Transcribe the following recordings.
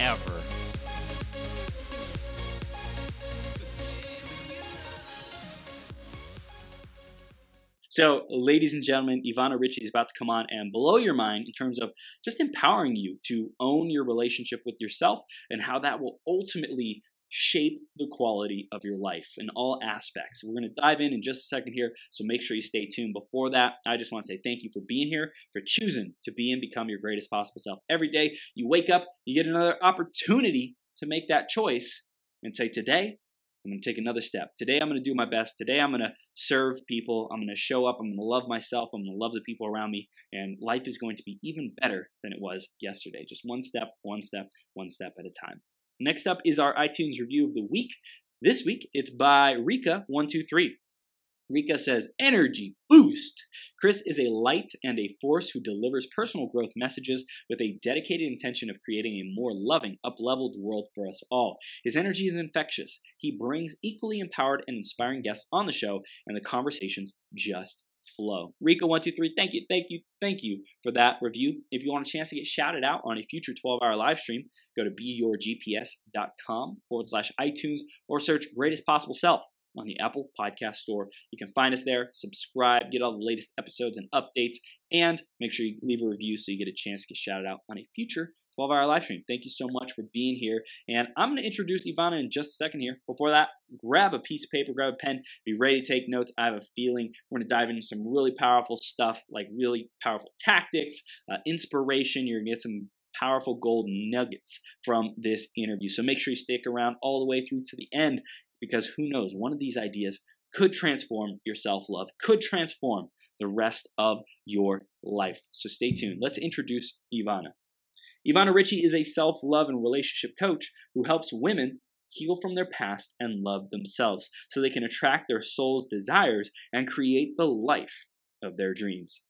ever. So, ladies and gentlemen, Ivana Ritchie is about to come on and blow your mind in terms of just empowering you to own your relationship with yourself and how that will ultimately shape the quality of your life in all aspects. We're going to dive in in just a second here, so make sure you stay tuned. Before that, I just want to say thank you for being here, for choosing to be and become your greatest possible self. Every day you wake up, you get another opportunity to make that choice and say, Today, I'm going to take another step. Today, I'm going to do my best. Today, I'm going to serve people. I'm going to show up. I'm going to love myself. I'm going to love the people around me. And life is going to be even better than it was yesterday. Just one step, one step, one step at a time. Next up is our iTunes review of the week. This week, it's by Rika123. Rika says, Energy boost. Chris is a light and a force who delivers personal growth messages with a dedicated intention of creating a more loving, up-leveled world for us all. His energy is infectious. He brings equally empowered and inspiring guests on the show, and the conversations just flow. Rika123, thank you, thank you, thank you for that review. If you want a chance to get shouted out on a future 12 hour live stream, go to beyourgps.com forward slash iTunes or search Greatest Possible Self on the Apple Podcast Store. You can find us there, subscribe, get all the latest episodes and updates, and make sure you leave a review so you get a chance to get shouted out on a future 12 hour live stream. Thank you so much for being here. And I'm going to introduce Ivana in just a second here. Before that, grab a piece of paper, grab a pen, be ready to take notes. I have a feeling we're going to dive into some really powerful stuff, like really powerful tactics, uh, inspiration. You're going to get some powerful gold nuggets from this interview. So make sure you stick around all the way through to the end because who knows, one of these ideas could transform your self love, could transform the rest of your life. So stay tuned. Let's introduce Ivana. Ivana Ritchie is a self love and relationship coach who helps women heal from their past and love themselves so they can attract their soul's desires and create the life of their dreams.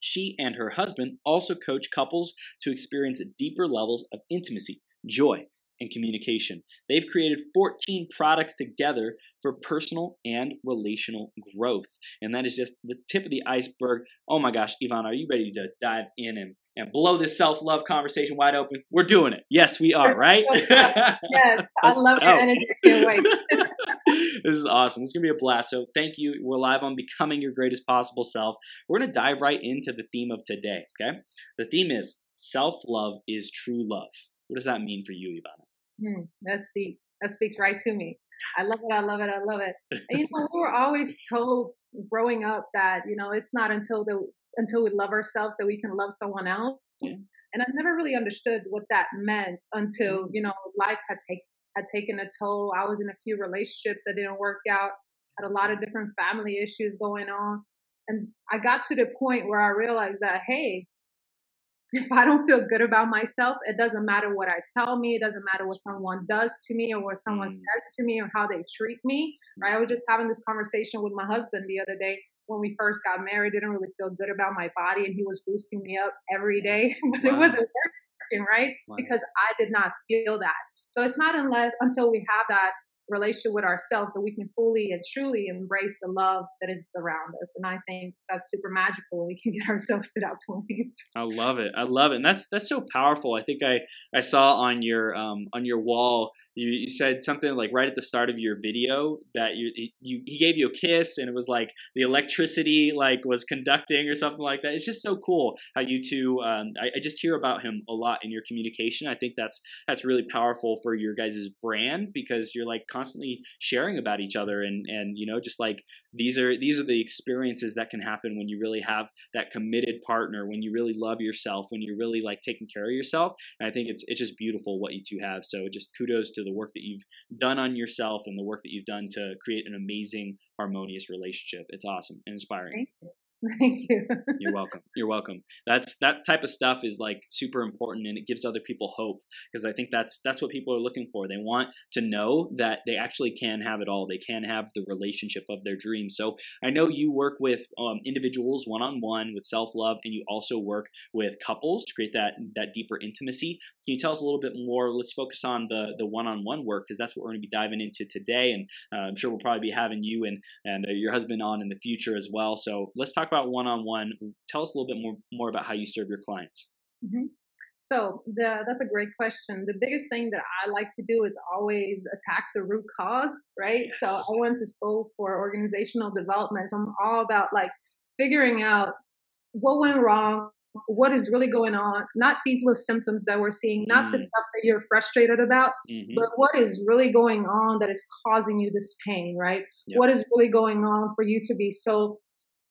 She and her husband also coach couples to experience deeper levels of intimacy, joy, and communication. They've created 14 products together for personal and relational growth. And that is just the tip of the iceberg. Oh my gosh, Ivana, are you ready to dive in and, and blow this self love conversation wide open? We're doing it. Yes, we are, right? yes, I love your energy. Can't wait. this is awesome. It's going to be a blast. So, thank you. We're live on Becoming Your Greatest Possible Self. We're going to dive right into the theme of today, okay? The theme is self love is true love. What does that mean for you, Ivana? Mm, that's deep. That speaks right to me. I love it. I love it. I love it. And, you know, we were always told growing up that you know it's not until the until we love ourselves that we can love someone else. Yeah. And I never really understood what that meant until you know life had take had taken a toll. I was in a few relationships that didn't work out. Had a lot of different family issues going on, and I got to the point where I realized that hey, if I don't feel good about myself, it doesn't matter what I tell me, it doesn't matter what someone does to me or what someone mm. says to me or how they treat me. Right? I was just having this conversation with my husband the other day when we first got married. Didn't really feel good about my body, and he was boosting me up every day, but wow. it wasn't working, right? Wow. Because I did not feel that. So it's not unless until we have that relationship with ourselves that we can fully and truly embrace the love that is around us. And I think that's super magical we can get ourselves to that point. I love it. I love it. And that's that's so powerful. I think I I saw on your um on your wall you, said something like right at the start of your video that you, you he gave you a kiss and it was like the electricity like was conducting or something like that. It's just so cool how you two. Um, I, I just hear about him a lot in your communication. I think that's that's really powerful for your guys' brand because you're like constantly sharing about each other and and you know just like these are these are the experiences that can happen when you really have that committed partner when you really love yourself when you're really like taking care of yourself. And i think it's it's just beautiful what you two have. So just kudos to the work that you've done on yourself and the work that you've done to create an amazing harmonious relationship. It's awesome and inspiring Thank you. You're welcome. You're welcome. That's that type of stuff is like super important and it gives other people hope because I think that's that's what people are looking for. They want to know that they actually can have it all. They can have the relationship of their dreams. So I know you work with um, individuals one on one with self love, and you also work with couples to create that that deeper intimacy. Can you tell us a little bit more? Let's focus on the the one on one work because that's what we're going to be diving into today, and uh, I'm sure we'll probably be having you and and uh, your husband on in the future as well. So let's talk about one on one. Tell us a little bit more more about how you serve your clients. Mm-hmm. So the, that's a great question. The biggest thing that I like to do is always attack the root cause, right? Yes. So I went to school for organizational development. So I'm all about like figuring out what went wrong, what is really going on, not these little symptoms that we're seeing, not mm. the stuff that you're frustrated about, mm-hmm. but what is really going on that is causing you this pain, right? Yep. What is really going on for you to be so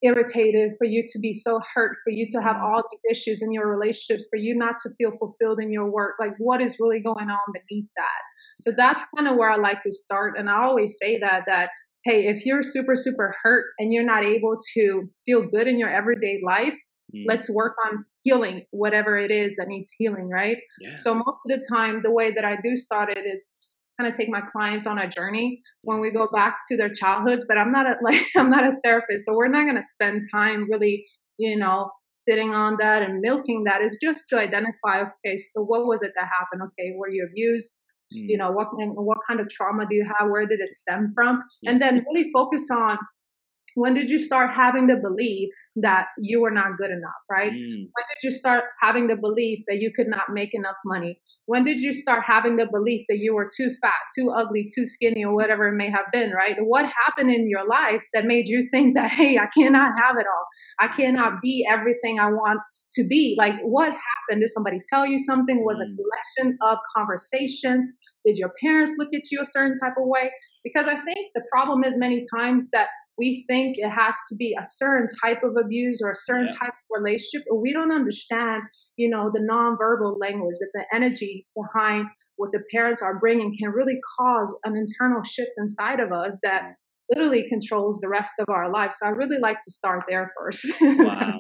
irritated, for you to be so hurt, for you to have mm. all these issues in your relationships, for you not to feel fulfilled in your work? Like, what is really going on beneath that? So that's kind of where I like to start. And I always say that, that hey, if you're super, super hurt and you're not able to feel good in your everyday life, mm. let's work on healing whatever it is that needs healing, right? Yeah. So most of the time, the way that I do start it is kind of take my clients on a journey when we go back to their childhoods. But I'm not a like I'm not a therapist, so we're not going to spend time really, you know, sitting on that and milking that. Is just to identify, okay, so what was it that happened? Okay, were you abused? Mm. You know, what what kind of trauma do you have? Where did it stem from? Yeah. And then really focus on when did you start having the belief that you were not good enough, right? Mm. When did you start having the belief that you could not make enough money? When did you start having the belief that you were too fat, too ugly, too skinny, or whatever it may have been, right? What happened in your life that made you think that, hey, I cannot have it all? I cannot be everything I want to be? Like, what happened? Did somebody tell you something? Was a mm. collection of conversations? Did your parents look at you a certain type of way? Because I think the problem is many times that we think it has to be a certain type of abuse or a certain yeah. type of relationship, but we don't understand, you know, the nonverbal language, that the energy behind what the parents are bringing can really cause an internal shift inside of us that mm. Literally controls the rest of our life. So I really like to start there first. wow.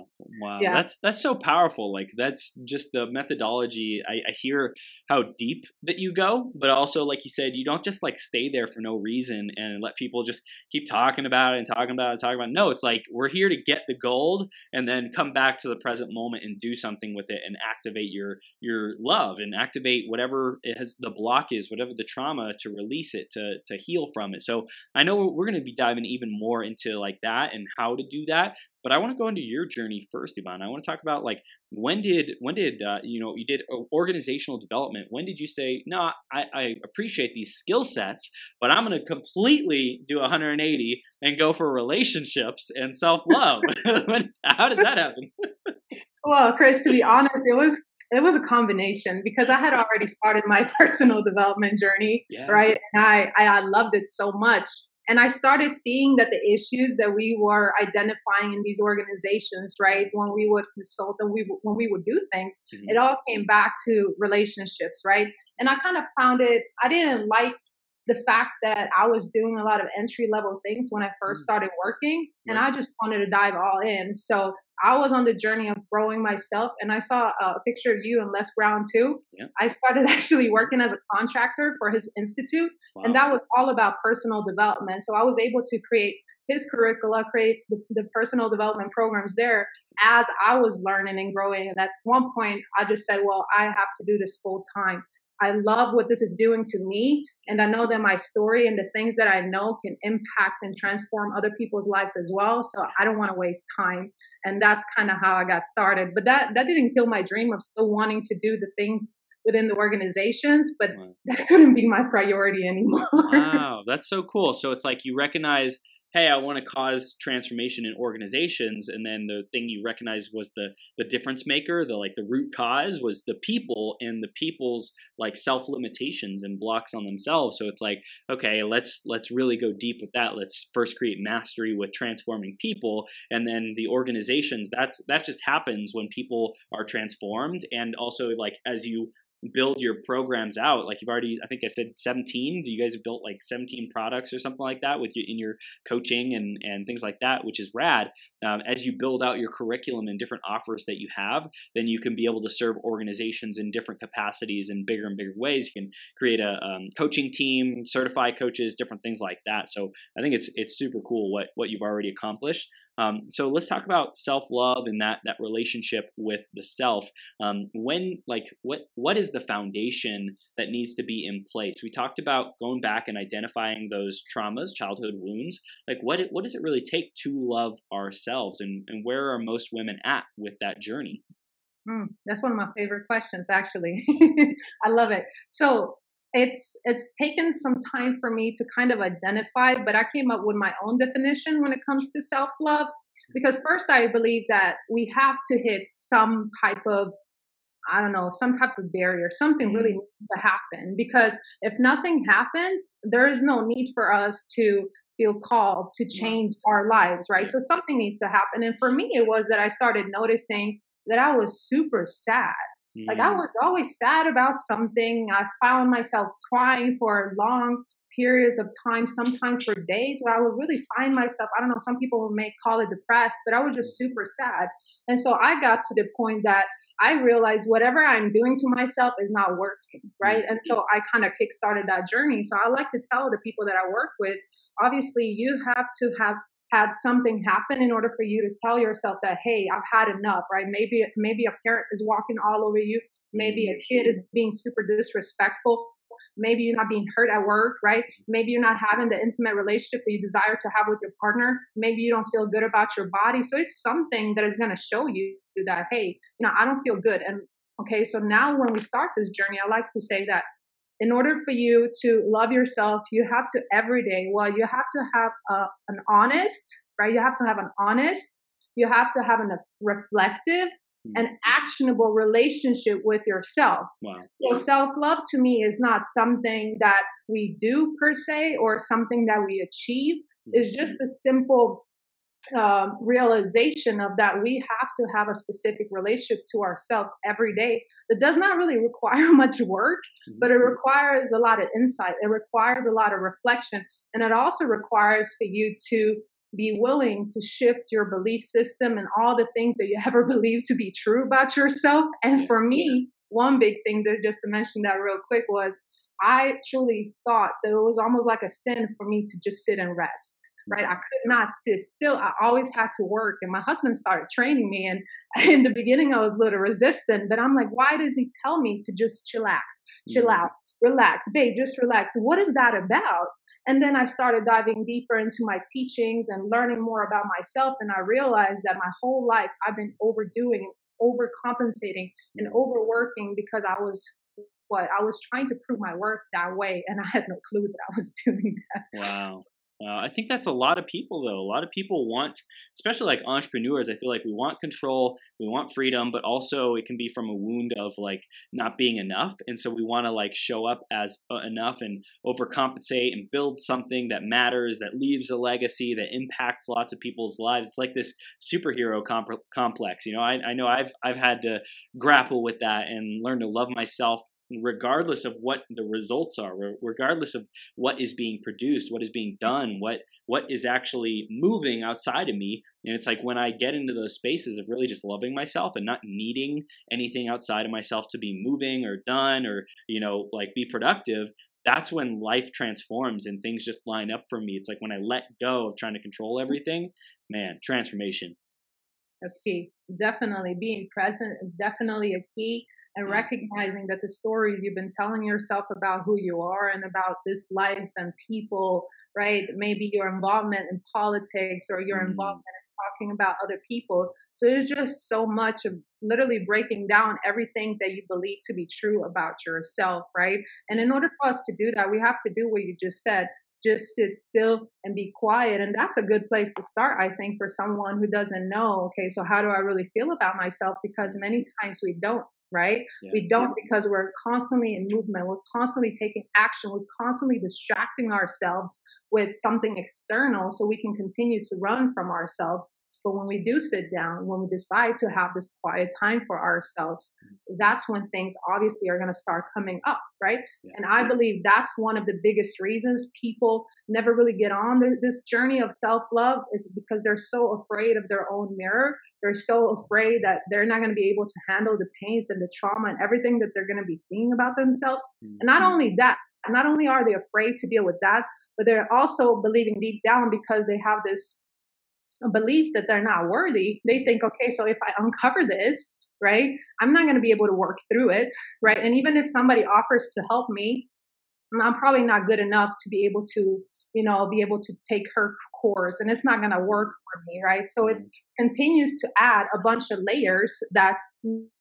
Wow. Yeah. That's that's so powerful. Like that's just the methodology. I, I hear how deep that you go, but also like you said, you don't just like stay there for no reason and let people just keep talking about it and talking about it and talking about it. No, it's like we're here to get the gold and then come back to the present moment and do something with it and activate your your love and activate whatever it has the block is, whatever the trauma to release it, to to heal from it. So I know we're gonna to be diving even more into like that and how to do that. But I want to go into your journey first, Ivan. I want to talk about like when did when did uh, you know you did organizational development? When did you say no? I, I appreciate these skill sets, but I'm going to completely do 180 and go for relationships and self love. how does that happen? well, Chris, to be honest, it was it was a combination because I had already started my personal development journey, yeah. right? And I, I I loved it so much and I started seeing that the issues that we were identifying in these organizations, right, when we would consult and we when we would do things, mm-hmm. it all came back to relationships, right? And I kind of found it. I didn't like the fact that I was doing a lot of entry level things when I first mm. started working, and I just wanted to dive all in. So I was on the journey of growing myself, and I saw a picture of you and Les Brown too. Yeah. I started actually working as a contractor for his institute, wow. and that was all about personal development. So I was able to create his curricula, create the, the, personal development programs there as I was learning and growing. And at one point, I just said, "Well, I have to do this full time." I love what this is doing to me. And I know that my story and the things that I know can impact and transform other people's lives as well. So I don't want to waste time. And that's kind of how I got started. But that, that didn't kill my dream of still wanting to do the things within the organizations, but wow. that couldn't be my priority anymore. wow, that's so cool. So it's like you recognize hey, I want to cause transformation in organizations, and then the thing you recognize was the the difference maker, the like the root cause was the people and the people's like self limitations and blocks on themselves. So it's like, okay, let's let's really go deep with that. Let's first create mastery with transforming people, and then the organizations. That's that just happens when people are transformed, and also like as you build your programs out like you've already i think i said 17 do you guys have built like 17 products or something like that with you in your coaching and and things like that which is rad. Um, as you build out your curriculum and different offers that you have then you can be able to serve organizations in different capacities in bigger and bigger ways. You can create a um, coaching team certify coaches different things like that. So i think it's it's super cool what what you've already accomplished um, so let's talk about self love and that that relationship with the self. Um, when like what what is the foundation that needs to be in place? We talked about going back and identifying those traumas, childhood wounds. Like what what does it really take to love ourselves, and and where are most women at with that journey? Mm, that's one of my favorite questions, actually. I love it. So it's it's taken some time for me to kind of identify but i came up with my own definition when it comes to self-love because first i believe that we have to hit some type of i don't know some type of barrier something really mm-hmm. needs to happen because if nothing happens there is no need for us to feel called to change our lives right? So something needs to happen and for me it was that i started noticing that i was super sad like I was always sad about something. I found myself crying for long periods of time, sometimes for days, where I would really find myself, I don't know, some people may call it depressed, but I was just super sad. And so I got to the point that I realized whatever I'm doing to myself is not working, right? And so I kind of kickstarted that journey. So I like to tell the people that I work with, obviously, you have to have had something happen in order for you to tell yourself that hey i've had enough right? Maybe maybe a parent is walking all over you. Maybe a kid is being super disrespectful. Maybe you're not being hurt at work right? Maybe you're not having the intimate relationship that you desire to have with your partner. Maybe you don't feel good about your body. So it's something that is going to show you that hey you know i don't feel good. And okay so now when we start this journey i like to say that in order for you to love yourself, you have to every day, well, you have to have a, an honest, right? You have to have an honest, you have to have a reflective mm-hmm. and actionable relationship with yourself. Wow. So self love to me is not something that we do per se or something that we achieve. Mm-hmm. It's just a simple um, realization of that we have to have a specific relationship to ourselves every day that does not really require much work but it mm-hmm. requires a lot of insight. It requires a lot of reflection and it also requires for you to be willing to shift your belief system and all the things that you ever believed to be true about yourself. And for me one big thing that just to mention that real quick was I truly thought that it was almost like a sin for me to just sit and rest, right? I could not sit still. I always had to work. And my husband started training me. And in the beginning, I was a little resistant, but I'm like, why does he tell me to just chillax, chill mm-hmm. out, relax, babe, just relax? What is that about? And then I started diving deeper into my teachings and learning more about myself. And I realized that my whole life I've been overdoing, overcompensating, and overworking because I was what I was trying to prove my worth that way, and I had no clue that I was doing that. Wow. Uh, I think that's a lot of people, though. A lot of people want, especially like entrepreneurs, I feel like we want control, we want freedom, but also it can be from a wound of like not being enough. And so we want to like show up as uh, enough and overcompensate and build something that matters, that leaves a legacy, that impacts lots of people's lives. It's like this superhero comp- complex. You know, I, I know I've, I've had to grapple with that and learn to love myself regardless of what the results are regardless of what is being produced what is being done what what is actually moving outside of me. And it's like when i get into those spaces of really just loving myself and not needing anything outside of myself to be moving or done or you know like be productive that's when life transforms and things just line up for me. It's like when i let go of trying to control everything man transformation. That's key. Definitely being present is definitely a key and recognizing that the stories you've been telling yourself about who you are and about this life and people, right? Maybe your involvement in politics or your mm. involvement in talking about other people. So there's just so much of literally breaking down everything that you believe to be true about yourself, right? And in order for us to do that, we have to do what you just said just sit still and be quiet. And that's a good place to start, I think, for someone who doesn't know, okay, so how do I really feel about myself? Because many times we don't right? Yeah. We don't because we're constantly in movement, we're constantly taking action, we're constantly distracting ourselves with something external so we can continue to run from ourselves. But when we do sit down, when we decide to have this quiet time for ourselves, that's when things obviously are going to start coming up, right? Yeah. And I believe that's one of the biggest reasons people never really get on this journey of self love is because they're so afraid of their own mirror. They're so afraid that they're not going to be able to handle the pains and the trauma and everything that they're going to be seeing about themselves. Mm-hmm. And not mm-hmm. only that, not only are they afraid to deal with that, but they're also believing deep down because they have this belief that they're not worthy. They think, okay, so if I uncover this, right, I'm not going to be able to work through it, right? And even if somebody offers to help me, I'm probably not good enough to be able to, you know, be able to take her course and it's not going to work for me, right? So it mm-hmm. continues to add a bunch of layers that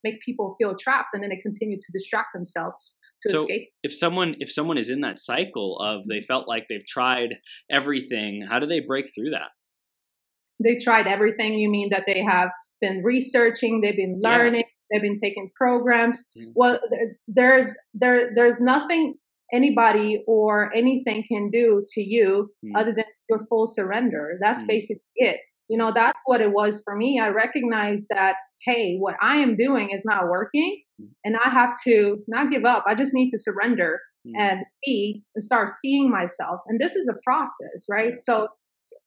make people feel trapped and then they continue to distract themselves to so escape. If someone if someone is in that cycle of they felt like they've tried everything, how do they break through that? They tried everything. You mean that they have been researching, they've been learning, yeah. they've been taking programs. Mm-hmm. Well, there's there there's nothing anybody or anything can do to you mm-hmm. other than your full surrender. That's mm-hmm. basically it. You know, that's what it was for me. I recognized that hey, what I am doing is not working mm. and I have to not give up. I just need to surrender mm. and see and start seeing myself. And this is a process, right? So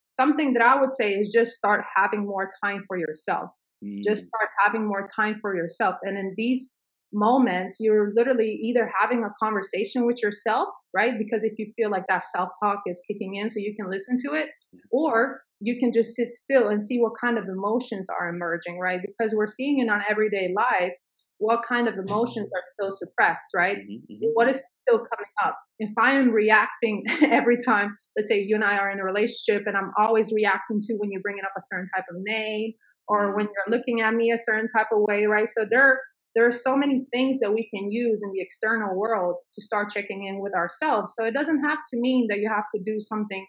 something that I would say is just start having more time for yourself. Mm. Just start having more time for yourself. And in these moments, you're literally either having a conversation with yourself, right? Because if you feel like that self talk is kicking in so you can listen to it, or you can just sit still and see what kind of emotions are emerging, right? Because we're seeing it on everyday life. What kind of emotions are still suppressed, right? Mm-hmm, mm-hmm. What is still coming up? If I am reacting every time, let's say you and I are in a relationship, and I'm always reacting to when you're bringing up a certain type of name or mm-hmm. when you're looking at me a certain type of way, right? So there, there are so many things that we can use in the external world to start checking in with ourselves. So it doesn't have to mean that you have to do something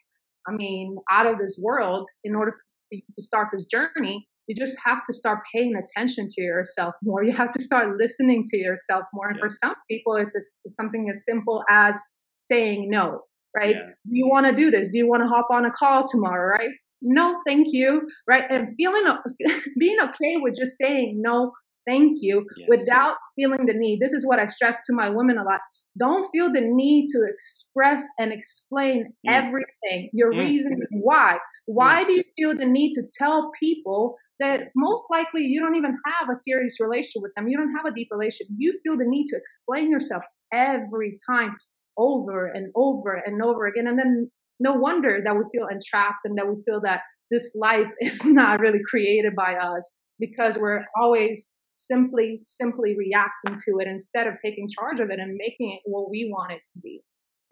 I mean, out of this world in order for you to start this journey. You just have to start paying attention to yourself more. You have to start listening to yourself more. And yeah. for some people, it's, a, it's, something as simple as saying no, right? Yeah. Do you want to do this? Do you want to hop on a call tomorrow, right? No, thank you, right? And feeling, being okay with just saying no, thank you, yes. without feeling the need. This is what I stress to my women a lot. Don't feel the need to express and explain mm. everything, your mm. reason why. Why mm. do you feel the need to tell people that most likely you don't even have a serious relationship with them? You don't have a deep relationship. You feel the need to explain yourself every time over and over and over again. And then no wonder that we feel entrapped and that we feel that this life is not really created by us because we're always simply simply reacting to it instead of taking charge of it and making it what we want it to be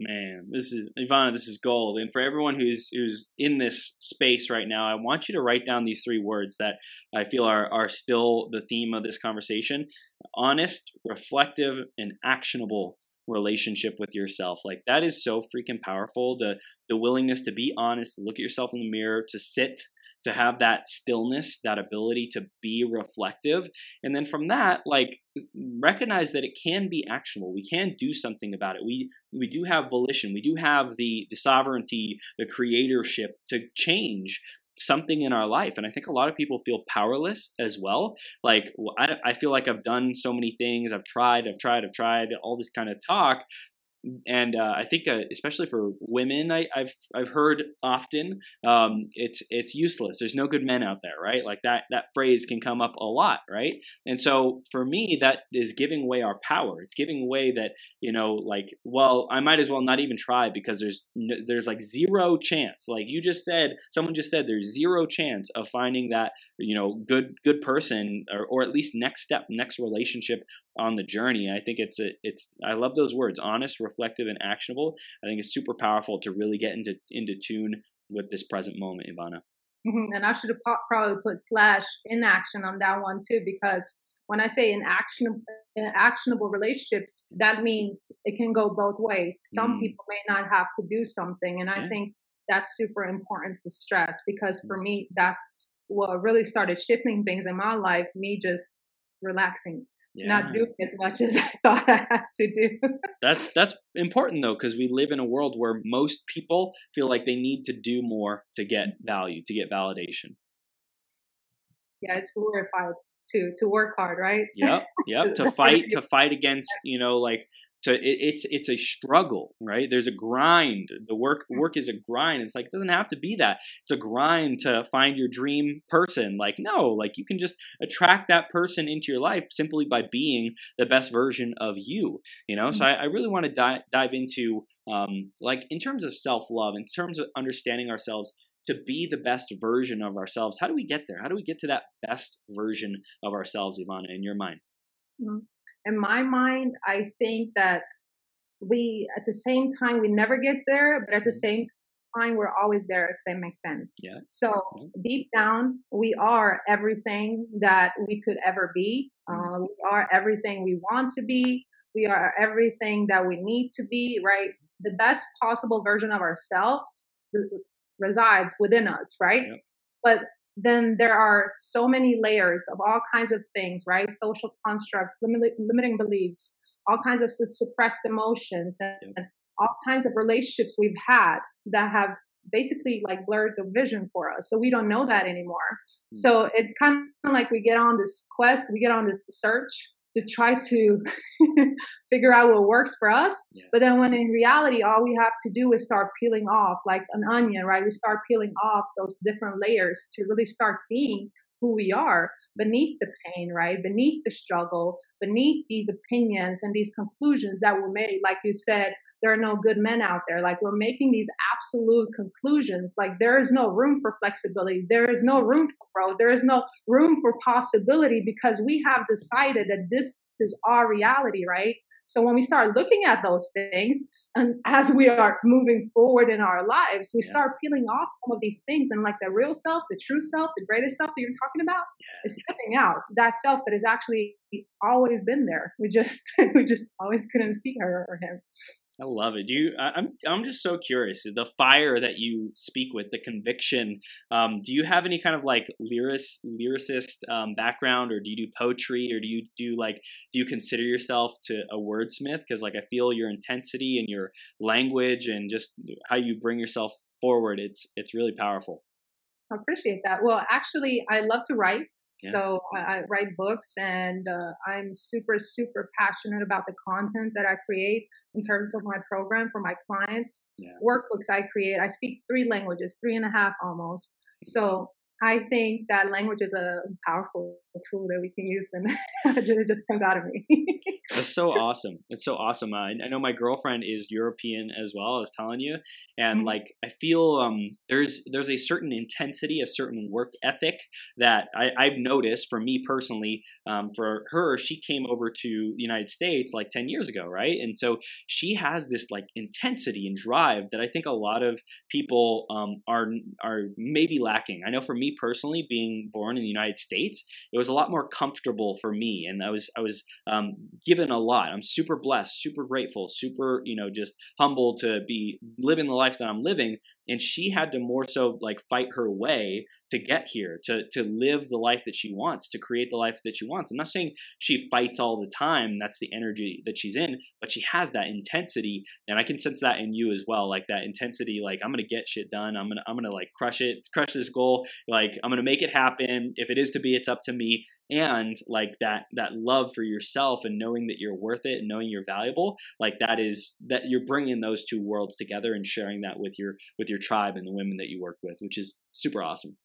man this is ivana this is gold. And for everyone who's who's in this space right now i want you to write down these three words that i feel are are still the theme of this conversation. Honest reflective and actionable relationship with yourself. Like that is so freaking powerful. The the willingness to be honest to look at yourself in the mirror to sit to have that stillness, that ability to be reflective. And then from that, like recognize that it can be actionable. We can do something about it. We we do have volition. We do have the the sovereignty, the creatorship to change something in our life and i think a lot of people feel powerless as well like I, I feel like i've done so many things i've tried i've tried i've tried all this kind of talk and uh, I think uh, especially for women, I, have I've heard often um, it's it's useless. There's no good men out there, right? Like that that phrase can come up a lot, right? And so for me, that is giving away our power. It's giving away that you know, like, well, I might as well not even try because there's there's like zero chance. Like you just said, someone just said, there's zero chance of finding that you know good good person or or at least next step, next relationship on the journey. I think it's a, it's I love those words, honest, reflective, and actionable. I think it's super powerful to really get into into tune with this present moment, Ivana. Mm-hmm. And I should have probably put slash in action on that one too, because when I say an action an actionable relationship, that means it can go both ways. Some mm. people may not have to do something, and I yeah. think that's super important to stress because for mm. me, that's what really started shifting things in my life. Me just relaxing yeah. not doing as much as I thought I had to do. that's that's important though, because we live in a world where most people feel like they need to do more to get mm-hmm. value, to get validation. yeah, it's glorified to to work hard, right? Yep, yep. To fight, to fight against, you know, like to it, it's it's a struggle, right? There's a grind. The work Mm. work is a grind. It's like it doesn't have to be that. It's a grind to find your dream person. Like no, like you can just attract that person into your life simply by being the best version of you. You know. So I, I really want to dive dive into um like in terms of self love, in terms of understanding ourselves to be the best version of ourselves. How do we get there? How do we get to that best version of ourselves, Ivana, in your mind? In my mind, I think that we, at the same time, we never get there, but at the same time, we're always there, if that makes sense. Yeah. So Mhm. deep down, we are everything that we could ever be. Mhm. Uh, we are everything we want to be. We are everything that we need to be, right? The best possible version of ourselves resides within us, right? Yep. But then there are so many layers of all kinds of things, right? Social constructs, limit, limiting beliefs, all kinds of suppressed emotions, and, all kinds of relationships we've had that have basically like blurred the vision for us. So we don't know that anymore. Mm. So it's kind of like we get on this quest, we get on this search to try to figure out what works for us. Yeah. But then when in reality, all we have to do is start peeling off like an onion, right? We start peeling off those different layers to really start seeing who we are beneath the pain, right? Beneath the struggle, beneath these opinions and these conclusions that were made. Like you said, there are no good men out there. Like we're making these absolute conclusions. Like there is no room for flexibility. There is no room for growth. There is no room for possibility because we have decided that this is our reality, right? So when we start looking at those things, and as we are moving forward in our lives, we Yeah. start peeling off some of these things, and like the real self, the true self, the greatest self that you're talking about, is stepping out. That self that has actually always been there. We just we just always couldn't see her or him. I love it. Do you? I'm I'm just so curious. The fire that you speak with, the conviction. Um, do you have any kind of like lyric lyricist um, background, or do you do poetry, or do you do like do you consider yourself to a wordsmith? Because like I feel your intensity and your language and just how you bring yourself forward. It's it's really powerful. I appreciate that. Well, actually, I love to write. Yeah. So I, I write books, and uh, I'm super, super passionate about the content that I create in terms of my program for my clients. Yeah. Workbooks I create. I speak three languages, three and a half almost. So I think that language is a powerful tool that we can use, and it just- comes out of me. That's so awesome. It's so awesome. Uh, I know my girlfriend is European as well. I was telling you, and Mhm. like I feel um, there's there's a certain intensity, a certain work ethic that I, I've noticed for me personally. Um, for her, she came over to the United States like ten years ago, right? And so she has this like intensity and drive that I think a lot of people um, are are maybe lacking. I know for me personally, being born in the United States, it was a lot more comfortable for me, and I was I was um, given a lot. I'm super blessed, super grateful, super you know just humbled to be living the life that I'm living. And she had to more so like fight her way to get here, to to live the life that she wants, to create the life that she wants. I'm not saying she fights all the time. That's the energy that she's in, but she has that intensity, and I can sense that in you as well. Like that intensity, like I'm gonna get shit done. I'm gonna I'm gonna like crush it, crush this goal. Like I'm gonna make it happen. If it is to be, it's up to me and like that that love for yourself and knowing that you're worth it and knowing you're valuable like that is that you're bringing those two worlds together and sharing that with your with your tribe and the women that you work with which is super awesome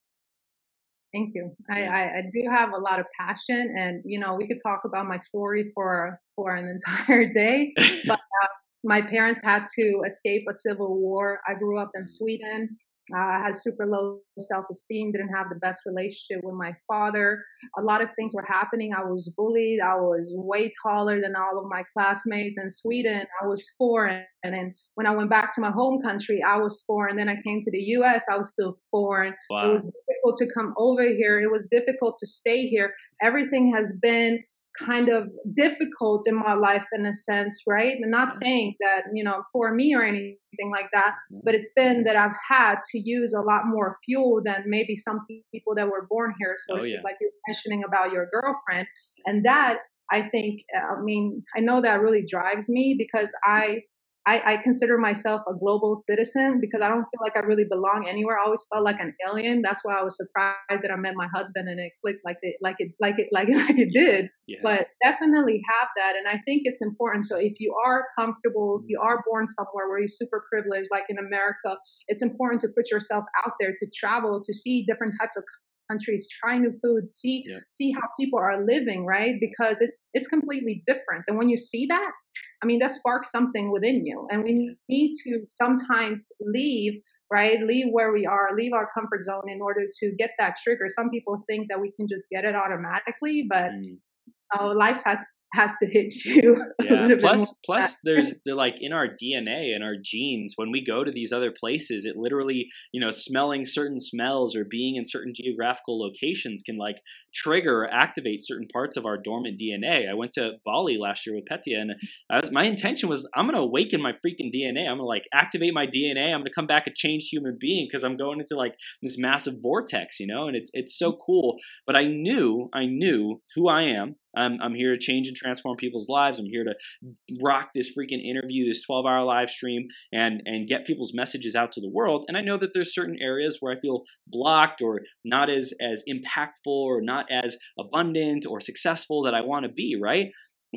Thank you. I, Yeah. I, I do have a lot of passion, and you know, we could talk about my story for for an entire day. but uh, my parents had to escape a civil war. I grew up in Sweden. Uh, I had super low self esteem, didn't have the best relationship with my father. A lot of things were happening. I was bullied. I was way taller than all of my classmates in Sweden. I was foreign. And then when I went back to my home country, I was foreign. Then I came to the US, I was still foreign. It was difficult to come over here. It was difficult to stay here. Everything has been kind of difficult in my life in a sense, right? And not saying that, you know, for me or anything like that, but it's been that I've had to use a lot more fuel than maybe some people that were born here. So Oh, yeah. like you're mentioning about your girlfriend. And that I think, I mean, I know that really drives me because I I, I, consider myself a global citizen because I don't feel like I really belong anywhere. I always felt like an alien. That's why I was surprised that I met my husband and it clicked like it, like it, like it, like it, like it did. Yeah. But definitely have that, and I think it's important. So if you are comfortable, if you are born somewhere where you're super privileged, like in America, it's important to put yourself out there to travel to see different types of countries, try new food, see yeah. see how people are living, right? Because it's it's completely different. And when you see that, I mean, that sparks something within you. And we need to sometimes leave, right? Leave where we are, leave our comfort zone in order to get that trigger. Some people think that we can just get it automatically, but mm oh, life has has to hit you. Yeah. plus, plus, there's they're like in our DNA and our genes. When we go to these other places, it literally, you know, smelling certain smells or being in certain geographical locations can like trigger or activate certain parts of our dormant DNA. I went to Bali last year with Petya, and was, my intention was I'm gonna awaken my freaking DNA. I'm gonna like activate my DNA. I'm gonna come back a changed human being because I'm going into like this massive vortex, you know. And it's it's so mm. cool. But I knew I knew who I am I'm, I'm here to change and transform people's lives. I'm here to rock this freaking interview, this 12 hour live stream, and, and get people's messages out to the world. And I know that there's certain areas where I feel blocked or not as, as impactful or not as abundant or successful that I want to be, right?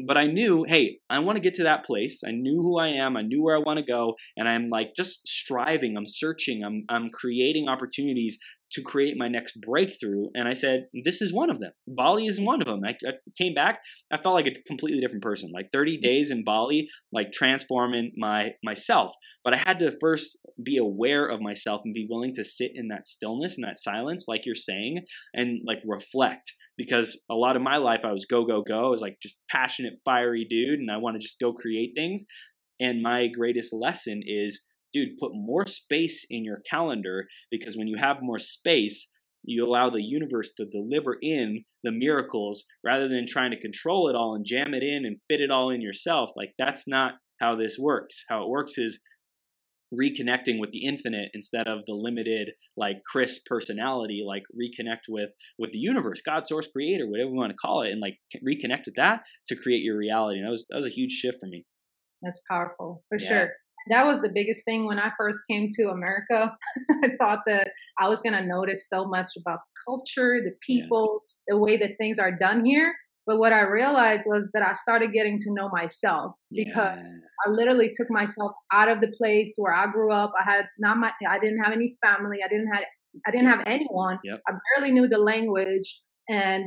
but I knew, hey, I want to get to that place. I knew who I am. I knew where I want to go, and I'm like just striving. I'm searching. I'm I'm creating opportunities to create my next breakthrough. And I said, this is one of them. Bali is one of them. I, I, came back, I felt like a completely different person. Like 30 mm-hmm. days in Bali, like transforming my myself. But I had to first be aware of myself and be willing to sit in that stillness and that silence, like you're saying, and like reflect. Because a lot of my life, I was go, go, go. I was like just passionate, fiery dude, and I want to just go create things. And my greatest lesson is dude, put more space in your calendar because when you have more space, you allow the universe to deliver in the miracles rather than trying to control it all and jam it in and fit it all in yourself. Like, that's not how this works. How it works is reconnecting with the infinite instead of the limited like Chris personality like reconnect with with the universe god source creator whatever you want to call it and like reconnect with that to create your reality and that was that was a huge shift for me that's powerful for yeah. sure that was the biggest thing when I first came to America. I thought that I was going to notice so much about the culture, the people, yeah. the way that things are done here. But what I realized was that I started getting to know myself because yeah. I literally took myself out of the place where I grew up. I had not my, I didn't have any family. I didn't have, I didn't have anyone. Yep. I barely knew the language, and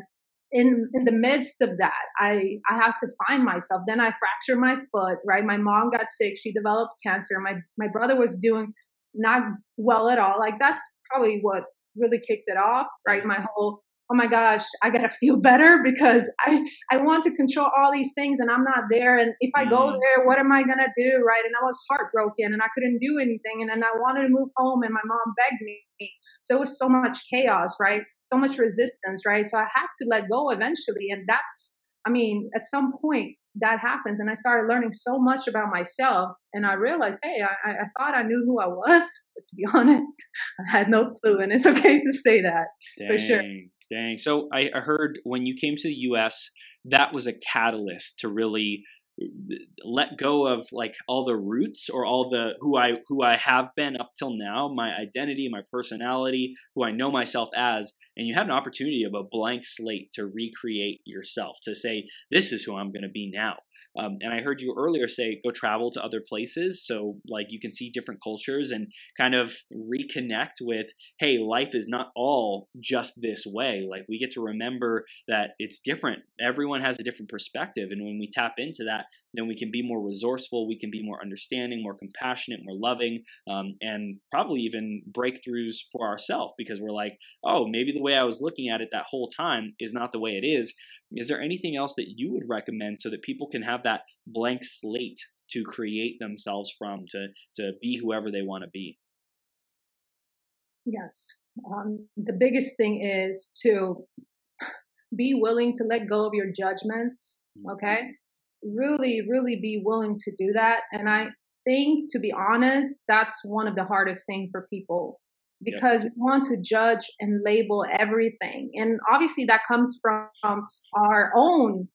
in in the midst of that i i have to find myself. Then i fractured my foot right? My mom got sick. She developed cancer. My my brother was doing not well at all. Like that's probably what really kicked it off right? My whole oh my gosh i gotta feel better because i i want to control all these things and i'm not there. And if i go mm-hmm. there what am i gonna do right? And i was heartbroken and i couldn't do anything. And then i wanted to move home and my mom begged me. So it was so much chaos right so much resistance, right? So I had to let go eventually. And that's, I mean, at some point that happens. And I started learning so much about myself. And I realized, hey, I, I thought I knew who I was. But to be honest, I had no clue. And it's okay to say that dang, for sure. Dang. So I heard when you came to the US, that was a catalyst to really let go of like all the roots or all the who I who I have been up till now, my identity, my personality, who I know myself as, and you have an opportunity of a blank slate to recreate yourself, to say, this is who I'm going to be now. Um, and I heard you earlier say go travel to other places. So, like, you can see different cultures and kind of reconnect with, hey, life is not all just this way. Like, we get to remember that it's different. Everyone has a different perspective. And when we tap into that, then we can be more resourceful, we can be more understanding, more compassionate, more loving, um, and probably even breakthroughs for ourselves because we're like, oh, maybe the way I was looking at it that whole time is not the way it is. Is there anything else that you would recommend so that people can have that blank slate to create themselves from, to, to be whoever they want to be? Yes. Um, the biggest thing is to be willing to let go of your judgments. Mm-hmm. Okay. Really, really be willing to do that. And I think, to be honest, that's one of the hardest things for people because yep. we want to judge and label everything. And obviously, that comes from our own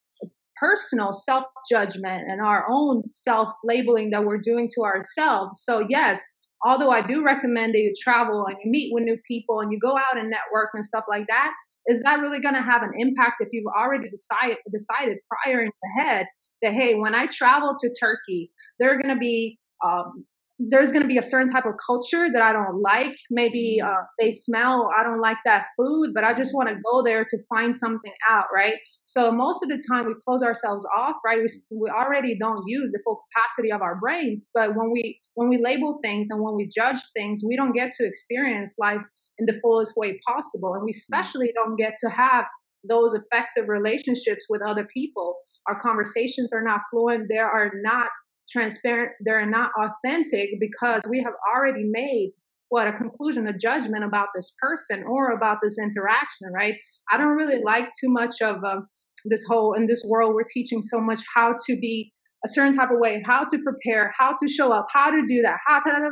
personal self judgment and our own self labeling that we're doing to ourselves. So, yes, although I do recommend that you travel and you meet with new people and you go out and network and stuff like that, is that really going to have an impact if you've already decided decided prior in your head that hey, when I travel to Turkey, there are going to be um, there's going to be a certain type of culture that I don't like. Maybe mm-hmm. uh, they smell, I don't like that food, but I just want to go there to find something out, right? So most of the time we close ourselves off, right? We, we already don't use the full capacity of our brains, but when we when we label things and when we judge things, we don't get to experience life in the fullest way possible, and we mm-hmm. especially don't get to have those effective relationships with other people. Our conversations are not fluent. There are not transparent, they're not authentic because we have already made what a conclusion, a judgment about this person or about this interaction, right? I don't really like too much of uh, this whole in this world. We're teaching so much how to be a certain type of way, how to prepare, how to show up, how to do that, how to,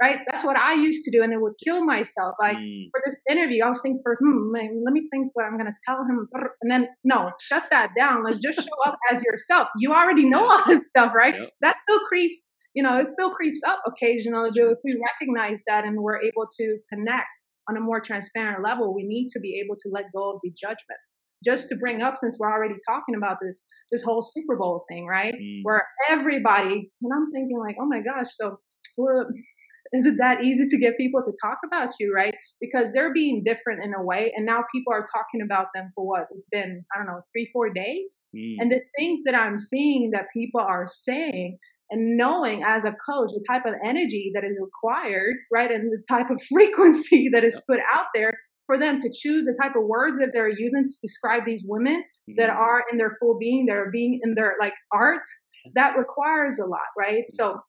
right? That's what I used to do, and it would kill myself. Like mm. for this interview, I was thinking first, hmm, let me think what I'm going to tell him, and then no, shut that down. Let's just show up as yourself. You already know all this stuff, right? Yep. That still creeps, you know, it still creeps up occasionally. But if we recognize that and we're able to connect on a more transparent level, we need to be able to let go of the judgments just to bring up since we're already talking about this this whole Super Bowl thing, right? Mm. Where everybody and I'm thinking like, oh my gosh, so well, is it that easy to get people to talk about you, right? Because they're being different in a way, and now people are talking about them for what it's been, I don't know, three, four days, mm. and the things that I'm seeing that people are saying. And knowing as a coach the type of energy that is required, right, and the type of frequency that is put out there for them to choose the type of words that they're using to describe these women mm-hmm. that are in their full being, they're being in their like art, that requires a lot, right? So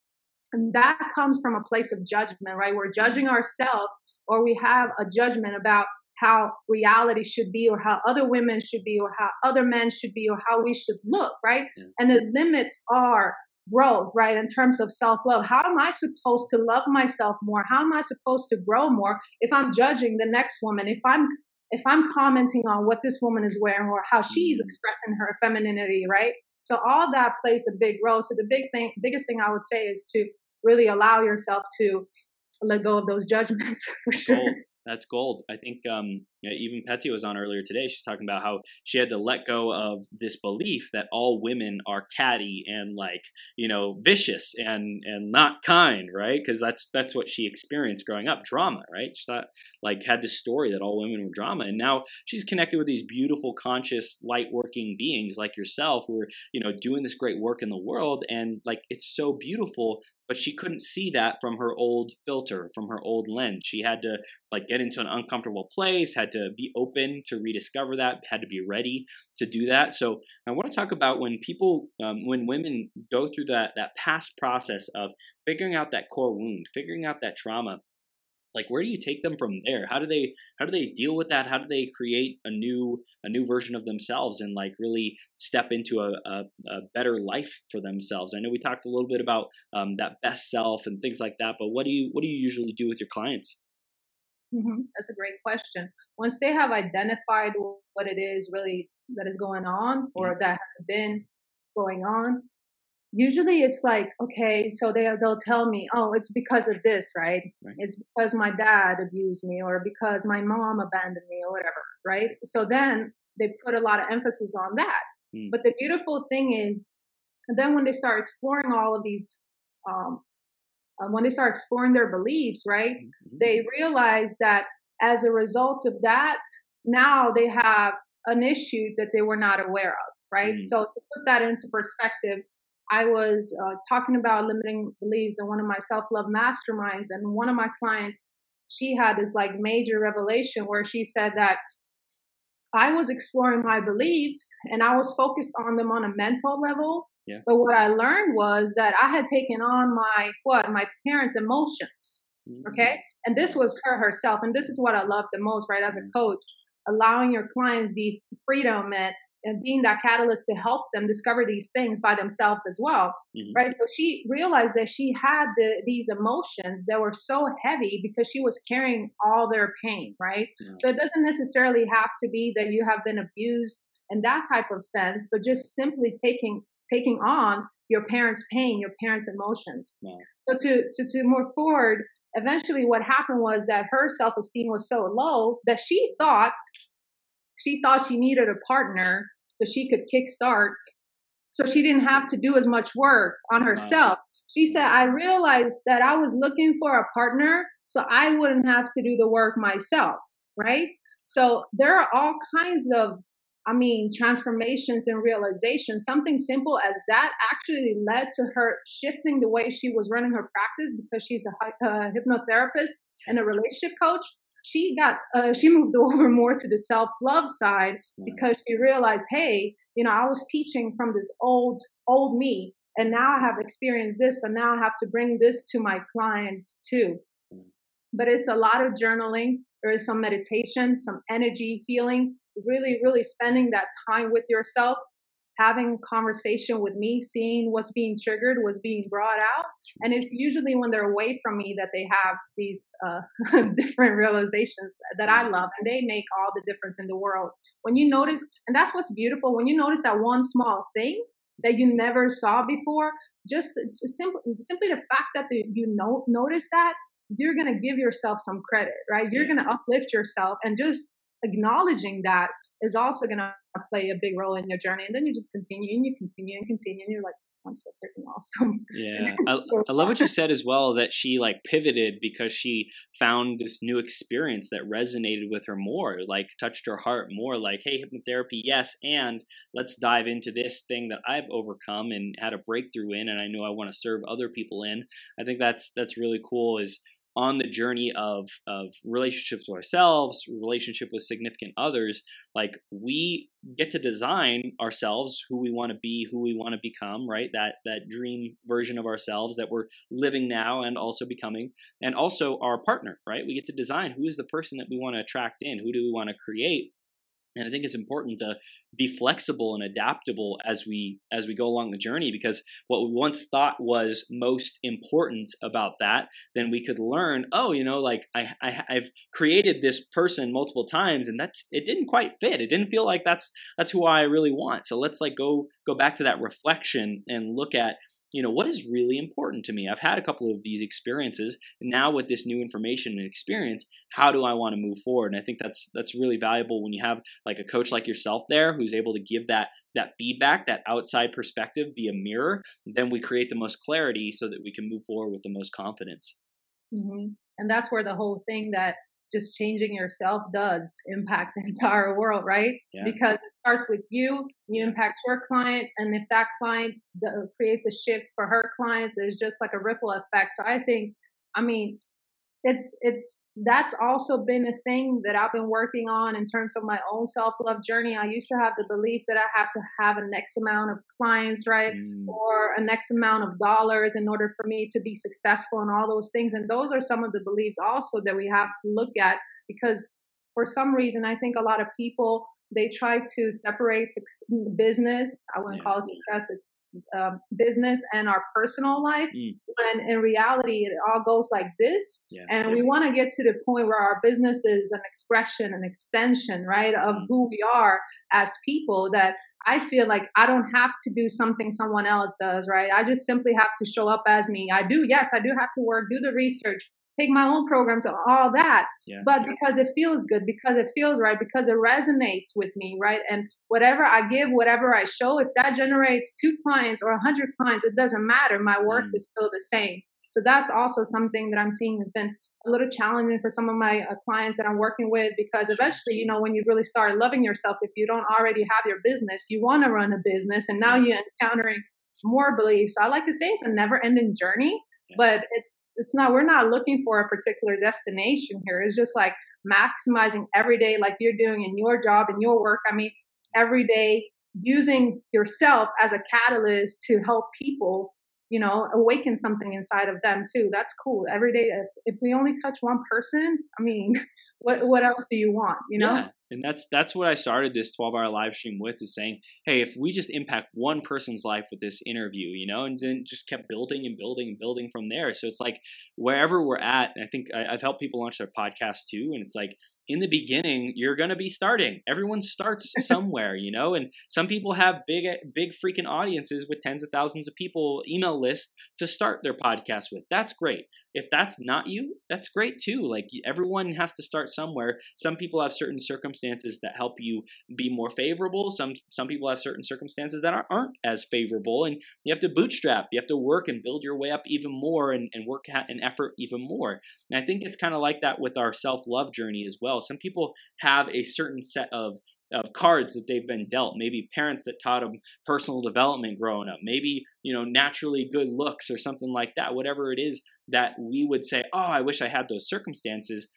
that comes from a place of judgment, right? We're judging ourselves or we have a judgment about how reality should be or how other women should be or how other men should be or how we should look, right? Yeah. And it limits our growth, right? In terms of self love. How am I supposed to love myself more? How am I supposed to grow more if I'm judging the next woman? If I'm if I'm commenting on what this woman is wearing or how she's mm. expressing her femininity, right? So all that plays a big role. So the big thing, biggest thing I would say is to really allow yourself to let go of those judgments for sure. That's gold. I think um, you know, even Petty was on earlier today. She's talking about how she had to let go of this belief that all women are catty and like you know vicious and and not kind, right? Because that's that's what she experienced growing up, drama, right? She thought like had this story that all women were drama, and now she's connected with these beautiful, conscious, light working beings like yourself who are you know doing this great work in the world, and like it's so beautiful but she couldn't see that from her old filter from her old lens. She had to like get into an uncomfortable place had to be open to rediscover that had to be ready to do that. So i want to talk about when people um, when women go through that that past process of figuring out that core wound figuring out that trauma like where do you take them from there? How do they how do they deal with that? How do they create a new a new version of themselves and like really step into a, a, a better life for themselves? I know we talked a little bit about um, that best self and things like that but what do you what do you usually do with your clients? Mm-hmm. that's a great question. Once they have identified what it is really that is going on or mm-hmm. that has been going on usually it's like okay so they, they'll tell me oh it's because of this right? right? it's because my dad abused me or because my mom abandoned me or whatever right so then they put a lot of emphasis on that mm. but the beautiful thing is then when they start exploring all of these um, uh, when they start exploring their beliefs right mm-hmm. they realize that as a result of that now they have an issue that they were not aware of right mm. so to put that into perspective I was uh, talking about limiting beliefs in one of my self love masterminds, and one of my clients, she had this like major revelation where she said that I was exploring my beliefs and I was focused on them on a mental level. Yeah. But what I learned was that I had taken on my what my parents' emotions. Mm-hmm. Okay, and this was her herself, and this is what I love the most, right? As a mm-hmm. coach, allowing your clients the freedom and and being that catalyst to help them discover these things by themselves as well mm-hmm. right so she realized that she had the, these emotions that were so heavy because she was carrying all their pain right yeah. so it doesn't necessarily have to be that you have been abused in that type of sense, but just simply taking taking on your parents' pain, your parents' emotions. Wow. So to so to move forward, eventually what happened was that her self-esteem was so low that she thought she thought she needed a partner so she could kickstart so she didn't have to do as much work on herself. She said, I realized that I was looking for a partner so I wouldn't have to do the work myself, right? So there are all kinds of, I mean, transformations and realizations. Something simple as that actually led to her shifting the way she was running her practice because she's a, a hypnotherapist and a relationship coach. She got, uh, she moved over more to the self love side because she realized, hey, you know, I was teaching from this old, old me, and now I have experienced this, so now I have to bring this to my clients too. But it's a lot of journaling. There is some meditation, some energy healing, really, really spending that time with yourself, having conversation with me, seeing what's being triggered, what's being brought out. And it's usually when they're away from me that they have these uh, different realizations that I love, and they make all the difference in the world. When you notice, and that's what's beautiful, when you notice that one small thing that you never saw before, just, just simply, simply the fact that the, you know, notice that, you're going to give yourself some credit, right? You're going to uplift yourself and just acknowledging that is also going to play a big role in your journey. And then you just continue and you continue and continue and you're like, I'm so freaking awesome. Yeah. I, I, love what you said as well that she like pivoted because she found this new experience that resonated with her more, like touched her heart more, like, hey, hypnotherapy, yes, and let's dive into this thing that I've overcome and had a breakthrough in and I know I want to serve other people in. I think that's that's really cool is on the journey of of relationships with ourselves, relationship with significant others, like we get to design ourselves who we want to be, who we want to become, right? That that dream version of ourselves that we're living now and also becoming, and also our partner, right? We get to design who is the person that we want to attract in, who do we want to create, and i think it's important to be flexible and adaptable as we as we go along the journey because what we once thought was most important about that then we could learn oh you know like I, I i've created this person multiple times and that's it didn't quite fit. It didn't feel like that's that's who i really want. So let's like go go back to that reflection and look at you know what is really important to me? I've had a couple of these experiences. Now with this new information and experience how do i want to move forward? And i think that's that's really valuable when you have like a coach like yourself there who's able to give that that feedback that outside perspective be a mirror then we create the most clarity so that we can move forward with the most confidence. Mm-hmm. and that's where the whole thing that just changing yourself does impact the entire world, right? Yeah. Because it starts with you, you impact your client, and if that client creates a shift for her clients, it's just like a ripple effect. So I think, I mean, it's it's that's also been a thing that I've been working on in terms of my own self love journey. I used to have the belief that I have to have a next amount of clients, right, mm. or a next amount of dollars in order for me to be successful and all those things. And those are some of the beliefs also that we have to look at because for some reason I think a lot of people they try to separate business i wouldn't yeah. call it success it's um, business and our personal life mm. when in reality it all goes like this yeah. and yeah. we want to get to the point where our business is an expression an extension right of mm. who we are as people that I feel like I don't have to do something someone else does, right? I just simply have to show up as me. I do, yes, I do have to work, do the research, take my own programs and all that yeah. but because it feels good because it feels right because it resonates with me right? And whatever i give whatever i show if that generates two clients or a hundred clients it doesn't matter. My worth mm. is still the same. So that's also something that i'm seeing has been a little challenging for some of my uh, clients that i'm working with because eventually you know when you really start loving yourself if you don't already have your business you want to run a business and now you're encountering more beliefs. So i like to say it's a never ending journey but it's it's not we're not looking for a particular destination here. It's just like maximizing every day like you're doing in your job and your work i mean every day using yourself as a catalyst to help people you know awaken something inside of them too. That's cool. Every day if, if we only touch one person i mean what what else do you want you know? Yeah and that's that's what I started this 12 hour live stream with is saying, hey, if we just impact one person's life with this interview, you know, and then just kept building and building and building from there. So it's like wherever we're at, I think I, have helped people launch their podcast too, and it's like in the beginning, you're going to be starting. Everyone starts somewhere, you know, and some people have big, big freaking audiences with tens of thousands of people email list to start their podcast with. That's great. If that's not you, that's great too. Like everyone has to start somewhere. Some people have certain circumstances that help you be more favorable. Some some people have certain circumstances that aren't as favorable, and you have to bootstrap. You have to work and build your way up even more, and, and work at an effort even more. And I think it's kind of like that with our self love journey as well. Some people have a certain set of of cards that they've been dealt maybe parents that taught them personal development growing up maybe you know naturally good looks or something like that whatever it is that we would say oh i wish i had those circumstances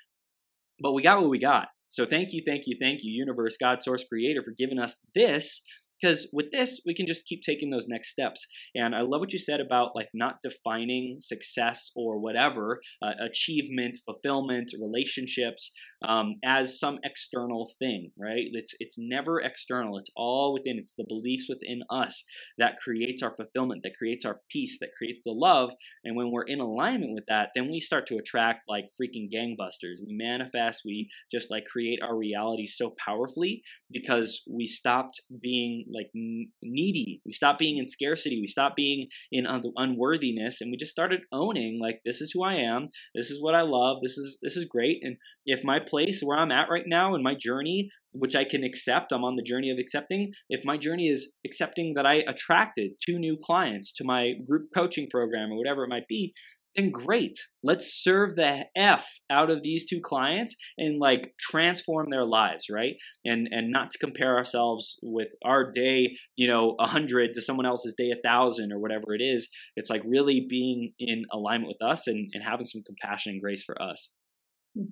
but we got what we got. So thank you thank you thank you universe god source creator for giving us this because with this we can just keep taking those next steps. And i love what you said about like not defining success or whatever uh, achievement fulfillment relationships um, as some external thing right? It's it's never external. It's all within. It's the beliefs within us that creates our fulfillment that creates our peace that creates the love. And when we're in alignment with that then we start to attract like freaking gangbusters. We manifest. We just like create our reality so powerfully because we stopped being like needy. We stopped being in scarcity. We stopped being in un- unworthiness, and we just started owning like this is who I am. This is what I love. This is this is great. And if my place where I'm at right now in my journey, which I can accept, I'm on the journey of accepting. If my journey is accepting that I attracted two new clients to my group coaching program or whatever it might be, then great. Let's serve the F out of these two clients and like transform their lives, right? And and not to compare ourselves with our day, you know, a hundred to someone else's day a thousand or whatever it is. It's like really being in alignment with us and, and having some compassion and grace for us.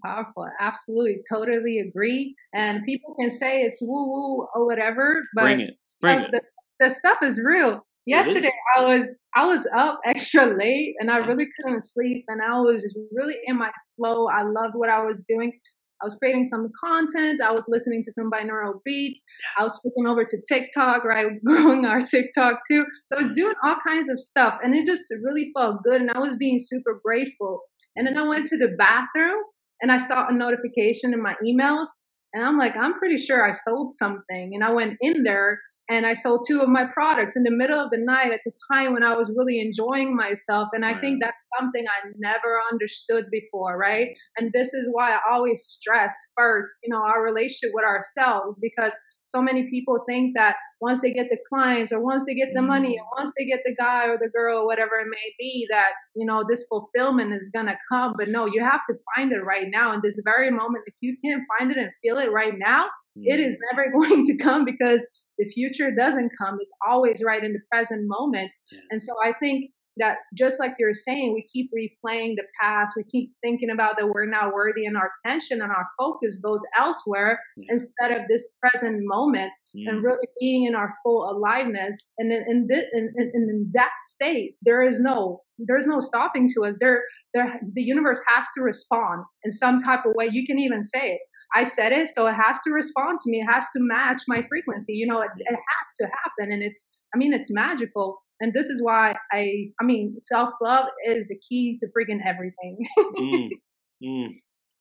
Powerful. Absolutely. Totally agree. And people can say it's woo woo or whatever, but Bring it. Bring it. The, the stuff is real yesterday I was I was up extra late and I really couldn't sleep and I was just really in my flow. I loved what I was doing. I was creating some content. I was listening to some binaural beats. I was flipping over to TikTok, right? Growing our TikTok too. So I was doing all kinds of stuff and it just really felt good and I was being super grateful. And then I went to the bathroom and I saw a notification in my emails and I'm like, I'm pretty sure I sold something. And I went in there and I sold two of my products in the middle of the night at the time when I was really enjoying myself. And I right. think that's something I never understood before, right? And this is why I always stress first, you know, our relationship with ourselves because so many people think that once they get the clients or once they get the money or mm. once they get the guy or the girl or whatever it may be that you know this fulfillment is gonna come. But no you have to find it right now. In this very moment if you can't find it and feel it right now it is mm. never going to come because the future doesn't come. It's always right in the present moment. And so i think that just like you're saying, we keep replaying the past. We keep thinking about that we're not worthy, and our attention and our focus goes elsewhere yeah. instead of this present moment yeah. and mm. really being in our full aliveness. And in, in, this, in, in, in, that state, there is no there is no stopping to us. There, there, the universe has to respond in some type of way. You can even say it. I said it, so it has to respond to me. It has to match my frequency. You know, it, it has to happen, and it's. I mean, it's magical and this is why I I mean self love is the key to freaking everything. mm, mm,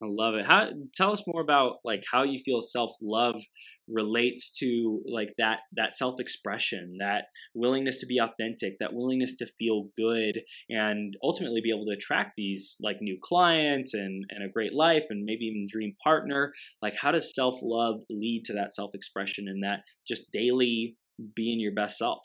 I love it. How tell us more about like how you feel self love relates to like that that self expression, that willingness to be authentic, that willingness to feel good, and ultimately be able to attract these like new clients and and a great life and maybe even dream partner. Like how does self love lead to that self expression and that just daily being your best self?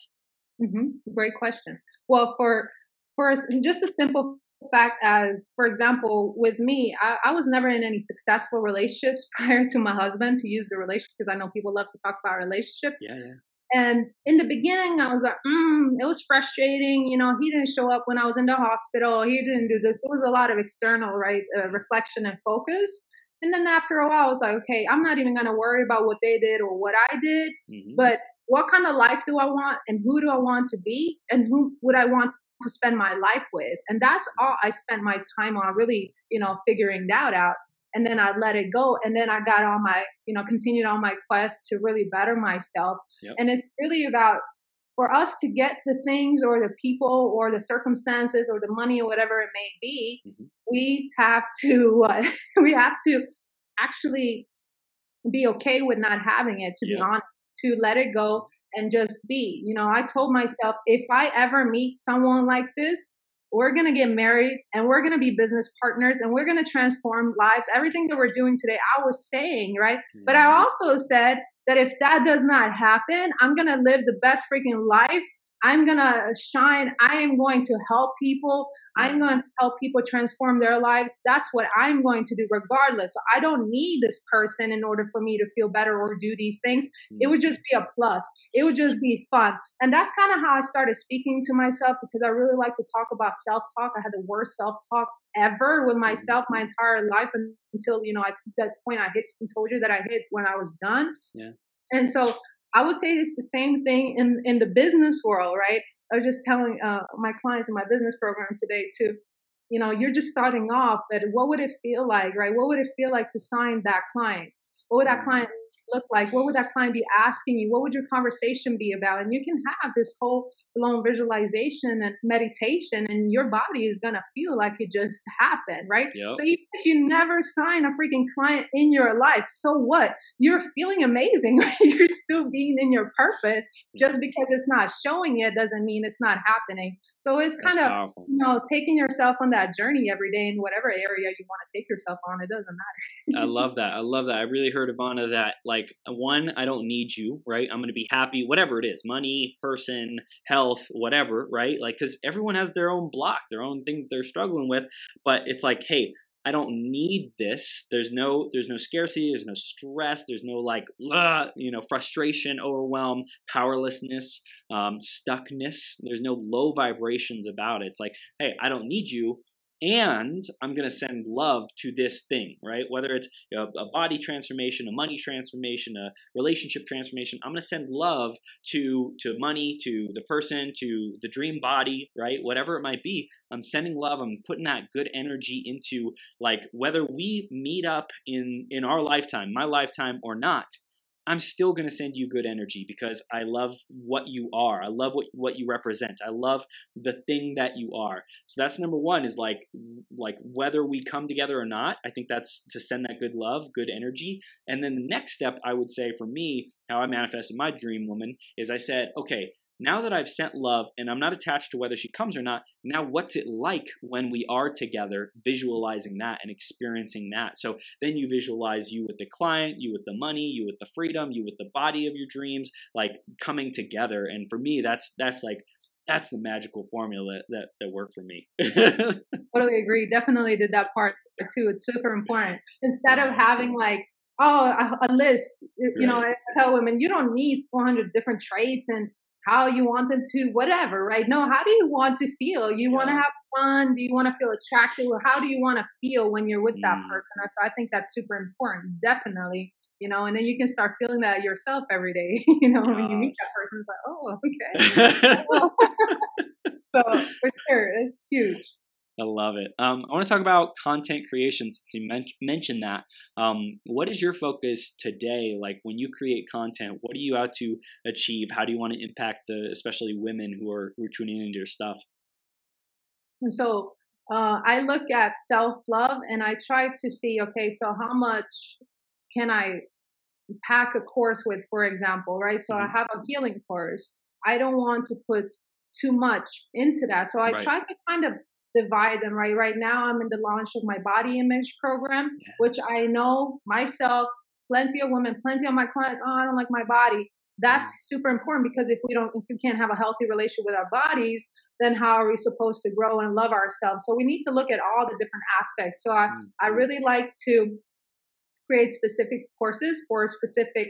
Mm-hmm. Great question. Well, for for just a simple fact as for example with me I, I, was never in any successful relationships prior to my husband to use the relationship because i know people love to talk about relationships yeah, yeah. and in the beginning i was like mm, it was frustrating you know he didn't show up when i was in the hospital he didn't do this there was a lot of external right uh, reflection and focus and then after a while i was like okay i'm not even going to worry about what they did or what i did mm-hmm. but what kind of life do I want and who do I want to be and who would I want to spend my life with? And that's all I spent my time on really, you know, figuring that out. And then I let it go. And then I got on my, you know, continued on my quest to really better myself. Yep. And it's really about for us to get the things or the people or the circumstances or the money or whatever it may be, mm-hmm. we have to uh, we have to actually be okay with not having it, to yeah. be honest, to let it go and just be. You know, I told myself if I ever meet someone like this, we're going to get married and we're going to be business partners and we're going to transform lives. Everything that we're doing today, I was saying, right? Mm-hmm. But I mm-hmm. also said that if that does not happen, I'm going to live the best freaking life I'm going to shine. I am going to help people. I'm going to help people transform their lives. That's what I'm going to do regardless. So I don't need this person in order for me to feel better or do these things. It would just be a plus. It would just be fun. And that's kind of how I started speaking to myself because I really like to talk about self talk. I had the worst self talk ever with myself my entire life until, you know, I, that point I hit and told you that I hit when I was done. Yeah. And so I would say it's the same thing in, in the business world, right? I was just telling uh, my clients in my business program today too, you know, you're just starting off, but what would it feel like, right? What would it feel like to sign that client? What would that mm. client look like? What would that client be asking you? What would your conversation be about? And you can have this whole blown visualization and meditation, and your body is going to feel like it just happened, right? Yep. So even if you never sign a freaking client in your life, so what? You're feeling amazing? You're still being in your purpose. Just because it's not showing it doesn't mean it's not happening. So it's kind That's of, powerful. you know, taking yourself on that journey every day in whatever area you want to take yourself on. It doesn't matter. I love that. I love that. I really heard, Ivana, that like, like one i don't need you right i'm to be happy whatever it is money person health whatever right like because everyone has their own block their own thing they're struggling with but it's like hey I don't need this. There's no there's no scarcity, there's no stress, there's no like you know frustration, overwhelm, powerlessness, um, stuckness. There's no low vibrations about it. It's like, hey, I don't need you and I'm going to send love to this thing, right? Whether it's know, a body transformation, a money transformation, a relationship transformation, I'm going to send love to to money, to the person, to the dream body, right? Whatever it might be, I'm sending love. I'm putting that good energy into like whether we meet up in in our lifetime, my lifetime or not. I'm still going to send you good energy because I love what you are. I love what, what you represent. I love the thing that you are. So that's number one is like, like whether we come together or not, I think that's to send that good love, good energy. And then the next step I would say for me, how I manifested my dream woman is I said, okay, now that I've sent love and I'm not attached to whether she comes or not, now what's it like when we are together, visualizing that and experiencing that? So then you visualize you with the client, you with the money, you with the freedom, you with the body of your dreams, like coming together. And for me, that's that's like that's the magical formula that that worked for me. totally agree. Definitely did that part too. It's super important. Instead of having like oh a, a list, you right. know, I tell women you don't need 400 different traits and how you want them to whatever right? No how do you want to feel? You yeah. want to have fun? Do you want to feel attracted? How do you want to feel when you're with mm. that person so i think that's super important definitely you know and then you can start feeling that yourself every day you know when you meet that person it's like oh okay. So for sure it's huge I love it. Um, I want to talk about content creation since you men- mentioned that. Um, what is your focus today? Like when you create content, what are you out to achieve? How do you want to impact the, especially women who are who are tuning into your stuff? And so uh, I look at self love and I try to see, okay, so how much can I pack a course with, for example, right? So mm-hmm. I have a healing course. I don't want to put too much into that. So I right. try to kind of divide them right right now i'm in the launch of my body image program yeah. which i know myself plenty of women plenty of my clients oh i don't like my body that's mm. super important because if we don't if we can't have a healthy relationship with our bodies then how are we supposed to grow and love ourselves so we need to look at all the different aspects so i, mm-hmm. I really like to create specific courses for specific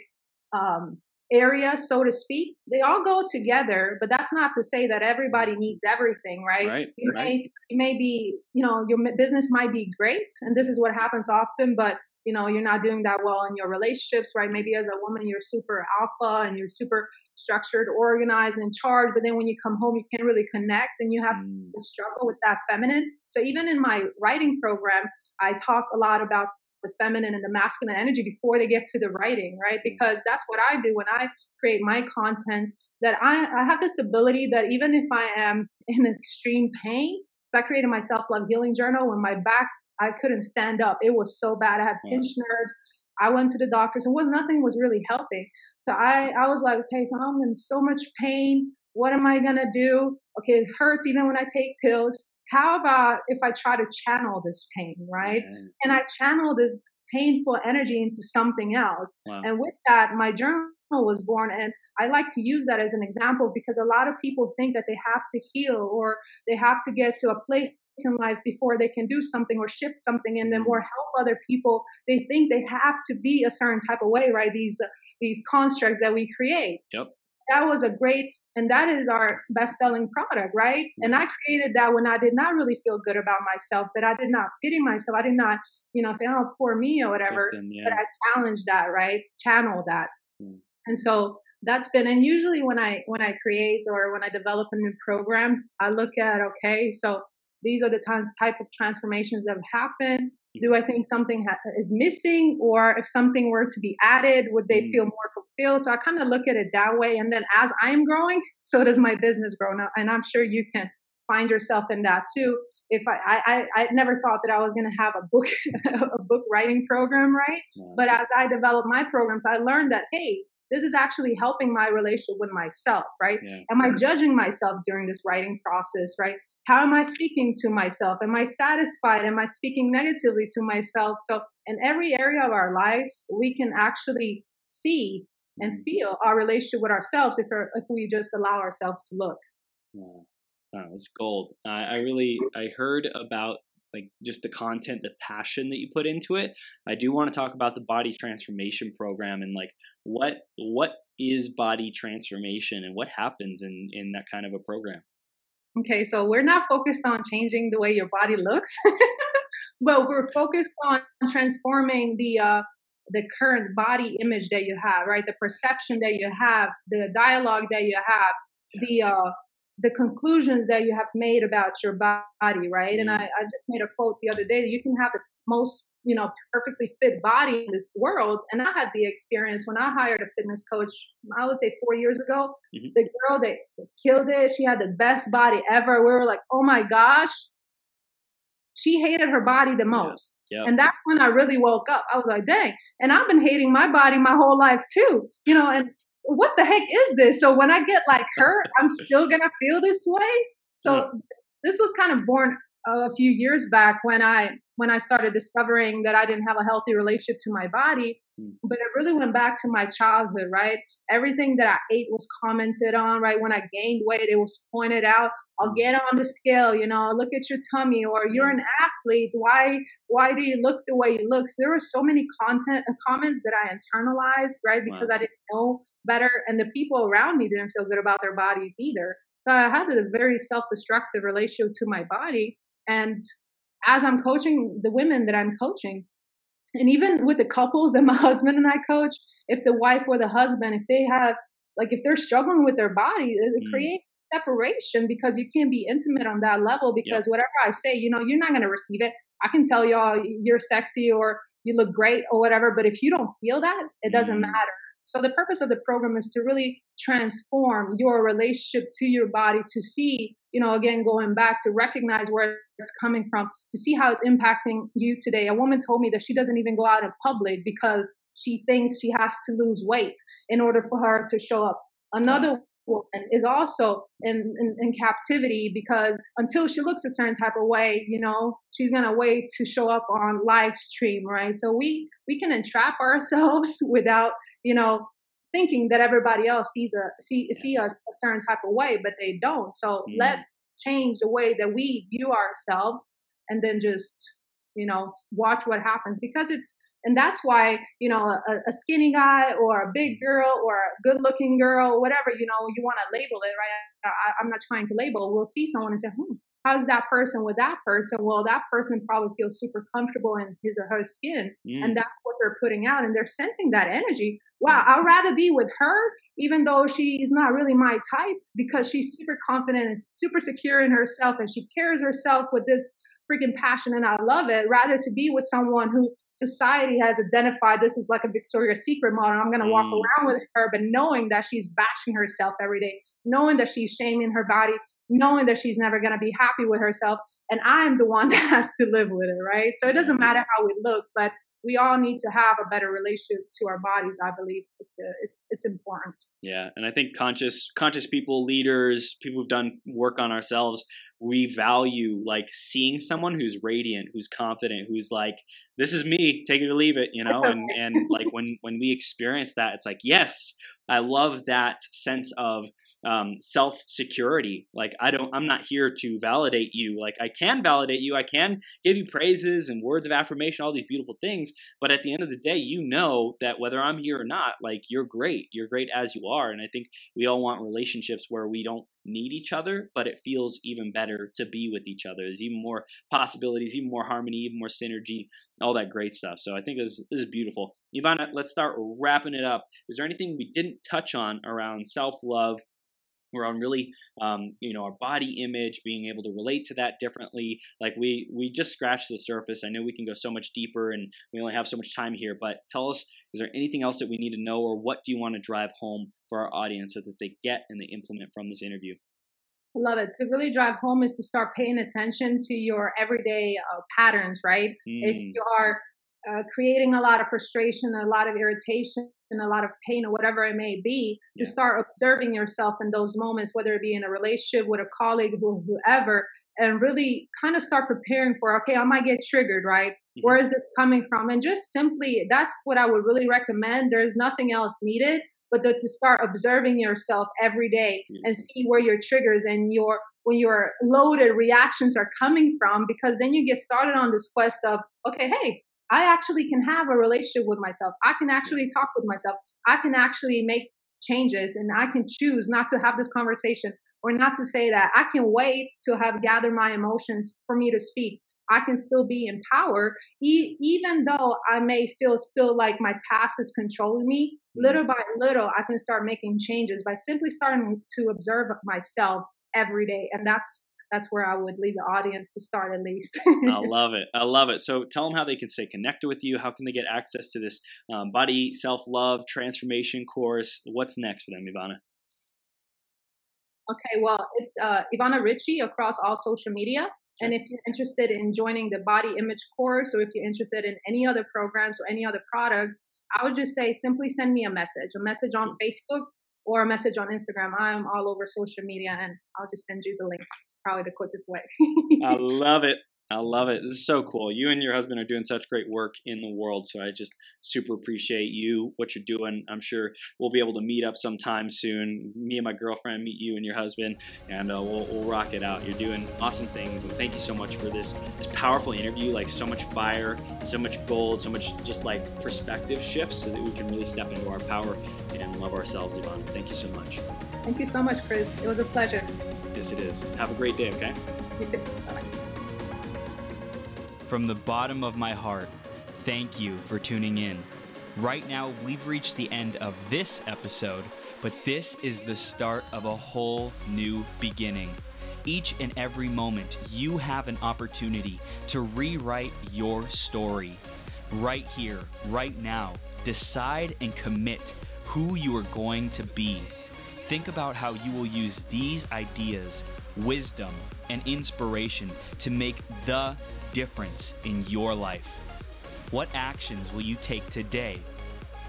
um, area, so to speak, they all go together. But that's not to say that everybody needs everything, right? right you right. may you may be, you know, your business might be great, and this is what happens often, but you know you're not doing that well in your relationships right maybe as a woman you're super alpha and you're super structured organized and in charge but then when you come home you can't really connect and you have mm. to struggle with that feminine so even in my writing program i talk a lot about the feminine and the masculine energy before they get to the writing, right? Mm. Because that's what I do when I create my content. That I, I have this ability that even if I am in extreme pain, so I created my self love healing journal when my back I couldn't stand up. It was so bad. I had pinched nerves. I went to the doctors and well, nothing was really helping. So I, I was like, okay, so I'm in so much pain. What am I gonna do? Okay, it hurts even when I take pills. How about if I try to channel this pain, right? Yeah. And I channel this painful energy into something else. Wow. And with that, my journal was born. And I like to use that as an example because a lot of people think that they have to heal or they have to get to a place in life before they can do something or shift something in them or mm-hmm. help other people they think they have to be a certain type of way right these uh, these constructs that we create yep that was a great and that is our best selling product right? And i created that when i did not really feel good about myself but i did not pity myself. I did not you know say oh poor me or whatever them, yeah. but i challenged that right? Channel that. Mm. and so that's been and usually when i when i create or when i develop a new program i look at okay so these are the times type of transformations that have happened do i think something ha- is missing or if something were to be added would they mm. feel more fulfilled so i kind of look at it that way and then as i'm growing so does my business grow and i'm sure you can find yourself in that too if I, I, I never thought that I was going to have a book, a book writing program, right? But as I developed my programs, I learned that, hey, this is actually helping my relationship with myself, right? Yeah. Am I judging myself during this writing process, right? How am I speaking to myself? Am I satisfied? Am I speaking negatively to myself? So, in every area of our lives, we can actually see and mm-hmm. feel our relationship with ourselves if, if we just allow ourselves to look. Oh, it's gold. Uh, I really I heard about like just the content, the passion that you put into it. I do want to talk about the body transformation program and like what what is body transformation and what happens in in that kind of a program. Okay, so we're not focused on changing the way your body looks, but we're focused on transforming the uh, the current body image that you have, right? The perception that you have, the dialogue that you have, the uh, the conclusions that you have made about your body, right? And. I, I just made a quote the other day: you can have the most you know perfectly fit body in this world and i had the experience when i hired a fitness coach i would say four years ago mm-hmm. the girl that killed it she had the best body ever we were like oh my gosh she hated her body the most yeah. Yeah. and that's when i really woke up i was like dang and i've been hating my body my whole life too you know and what the heck is this so when i get like her i'm still gonna feel this way so yeah. this was kind of born a few years back when I when I started discovering that I didn't have a healthy relationship to my body. Mm. But it really went back to my childhood, right? Everything that I ate was commented on, right? When I gained weight, it was pointed out. I'll hmm. get on the scale, you know, look at your tummy, or you're an athlete. Why why do you look the way you look? So there were so many content uh, comments that I internalized, right? Because wow. I didn't know better, and the people around me didn't feel good about their bodies either. So I had a very self-destructive relationship to my body and as I'm coaching the women that I'm coaching, and even with the couples that my husband and I coach, if the wife or the husband, if they have, like, if they're struggling with their body, it, mm. creates separation because you can't be intimate on that level because yep. whatever I say, you know, you're not going to receive it. I can tell y'all you're sexy or you look great or whatever, but if you don't feel that, it doesn't mm. matter. So the purpose of the program is to really transform your relationship to your body to see, you know, again, going back to recognize where it's coming from, to see how it's impacting you today. A woman told me that she doesn't even go out in public because she thinks she has to lose weight in order for her to show up. Another woman is also in, in, in, captivity because until she looks a certain type of way, you know, she's gonna wait to show up on live stream, right? So we we can entrap ourselves without, you know, thinking that everybody else sees a see see us a certain type of way, but they don't. So mm. let's change the way that we view ourselves and then just you know watch what happens because it's and that's why you know a, a, skinny guy or a big girl or a good looking girl whatever you know you want to label it right? I, am not trying to label we'll see someone and say hmm how's that person with that person? Well that person probably feels super comfortable in his or her skin mm. and that's what they're putting out and they're sensing that energy. Wow i'd rather be with her even though she is not really my type because she's super confident and super secure in herself and she carries herself with this freaking passion and I love it rather to be with someone who society has identified this is like a Victoria's Secret model. I'm going to walk mm. around with her, but knowing that she's bashing herself every day, knowing that she's shaming her body, knowing that she's never going to be happy with herself. And I'm the one that has to live with it, right? So it doesn't matter how we look, but we all need to have a better relationship to our bodies. I believe it's a, it's it's important. Yeah, and I think conscious conscious people, leaders, people who've done work on ourselves, we value like seeing someone who's radiant, who's confident, who's like, "This is me, take it or leave it," you know. And and like when when we experience that, it's like, yes, I love that sense of um, self security. Like I don't, I'm not here to validate you. Like I can validate you. I can give you praises and words of affirmation, all these beautiful things. But at the end of the day, you know that whether I'm here or not, like you're great. You're great as you are. And I think we all want relationships where we don't need each other, but it feels even better to be with each other. There's even more possibilities, even more harmony, even more synergy, all that great stuff. So I think this, this is beautiful. Ivana, let's start wrapping it up. Is there anything we didn't touch on around self love? around really um, you know our body image being able to relate to that differently like we we just scratched the surface i know we can go so much deeper and we only have so much time here but tell us is there anything else that we need to know or what do you want to drive home for our audience so that they get and they implement from this interview I love it. To really drive home is to start paying attention to your everyday uh, patterns, right? Mm. If you are uh, creating a lot of frustration, a lot of irritation, and a lot of pain or whatever it may be, yeah. to start observing yourself in those moments, whether it be in a relationship with a colleague, who, whoever, and really kind of start preparing for, okay, I might get triggered, right? Mm-hmm. Where is this coming from? And just simply, that's what I would really recommend. There's nothing else needed but the, to start observing yourself every day and see where your triggers and your when your loaded reactions are coming from because then you get started on this quest of okay hey i actually can have a relationship with myself i can actually talk with myself i can actually make changes and i can choose not to have this conversation or not to say that i can wait to have gathered my emotions for me to speak I can still be in power, e- even though I may feel still like my past is controlling me. Mm-hmm. Little by little, I can start making changes by simply starting to observe myself every day, and that's that's where I would leave the audience to start at least. I love it. I love it. So tell them how they can stay connected with you. How can they get access to this um, body self love transformation course? What's next for them, Ivana? Okay, well, it's uh, Ivana Ritchie across all social media. And if you're interested in joining the body image course, or if you're interested in any other programs or any other products, I would just say simply send me a message, a message on Facebook or a message on Instagram. I'm all over social media and I'll just send you the link. It's probably the quickest way. I love it. I love it. This is so cool. You and your husband are doing such great work in the world. So I just super appreciate you, what you're doing. I'm sure we'll be able to meet up sometime soon. Me and my girlfriend meet you and your husband, and uh, we'll, we'll rock it out. You're doing awesome things. And thank you so much for this, this powerful interview. Like so much fire, so much gold, so much just like perspective shifts so that we can really step into our power and love ourselves, Ivana. Thank you so much. Thank you so much, Chris. It was a pleasure. Yes, it is. Have a great day, okay? You too. Bye-bye. From the bottom of my heart, thank you for tuning in. Right now, we've reached the end of this episode, but this is the start of a whole new beginning. Each and every moment, you have an opportunity to rewrite your story. Right here, right now, decide and commit who you are going to be. Think about how you will use these ideas, wisdom, and inspiration to make the difference in your life? What actions will you take today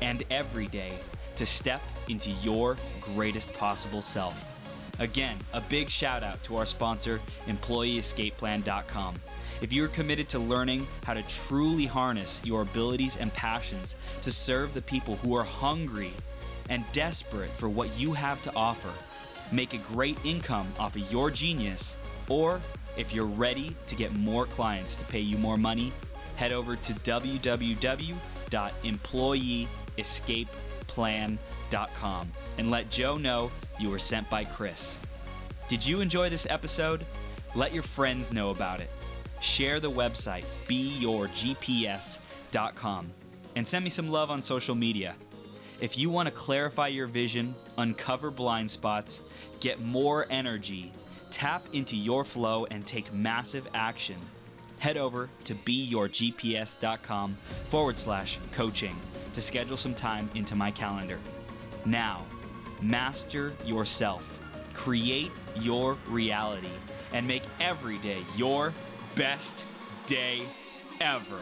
and every day to step into your greatest possible self? Again, a big shout out to our sponsor, EmployeeEscapePlan.com. If you are committed to learning how to truly harness your abilities and passions to serve the people who are hungry and desperate for what you have to offer, make a great income off of your genius, or if you're ready to get more clients to pay you more money, head over to www.employeeescapeplan.com and let Joe know you were sent by Chris. Did you enjoy this episode? Let your friends know about it. Share the website, beyourgps.com, and send me some love on social media. If you want to clarify your vision, uncover blind spots, get more energy, Tap into your flow and take massive action. Head over to beyourgps.com forward slash coaching to schedule some time into my calendar. Now, master yourself, create your reality, and make every day your best day ever.